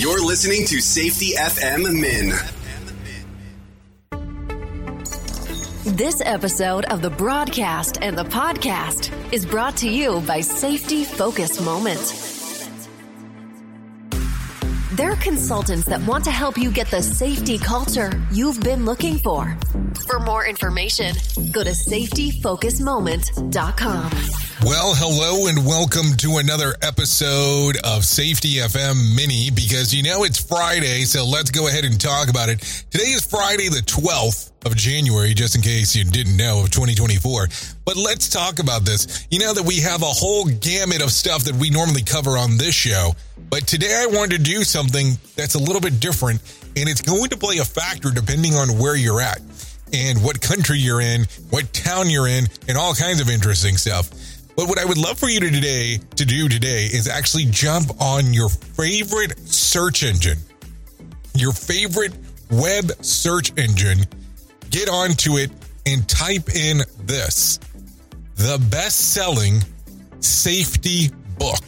You're listening to Safety FM Min. This episode of the broadcast and the podcast is brought to you by Safety Focus Moment. They're consultants that want to help you get the safety culture you've been looking for. For more information, go to safetyfocusmoment.com. Well, hello and welcome to another episode of Safety FM Mini because you know it's Friday, so let's go ahead and talk about it. Today is Friday, the 12th of January, just in case you didn't know, of 2024. But let's talk about this. You know that we have a whole gamut of stuff that we normally cover on this show, but today I wanted to do something that's a little bit different, and it's going to play a factor depending on where you're at and what country you're in, what town you're in, and all kinds of interesting stuff. But what I would love for you to today to do today is actually jump on your favorite search engine, your favorite web search engine, get onto it and type in this the best selling safety book.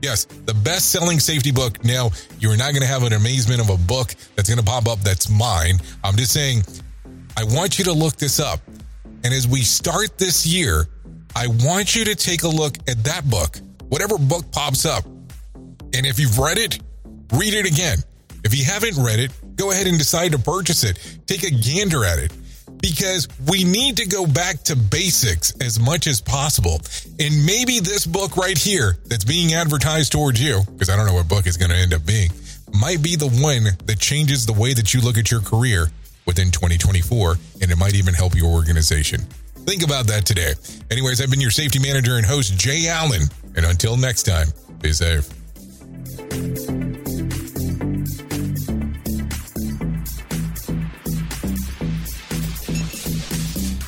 Yes, the best selling safety book. Now, you're not going to have an amazement of a book that's going to pop up that's mine. I'm just saying, I want you to look this up. And as we start this year, I want you to take a look at that book, whatever book pops up. And if you've read it, read it again. If you haven't read it, go ahead and decide to purchase it. Take a gander at it because we need to go back to basics as much as possible. And maybe this book right here that's being advertised towards you, because I don't know what book is going to end up being, might be the one that changes the way that you look at your career within 2024. And it might even help your organization. Think about that today. Anyways, I've been your safety manager and host, Jay Allen. And until next time, be safe.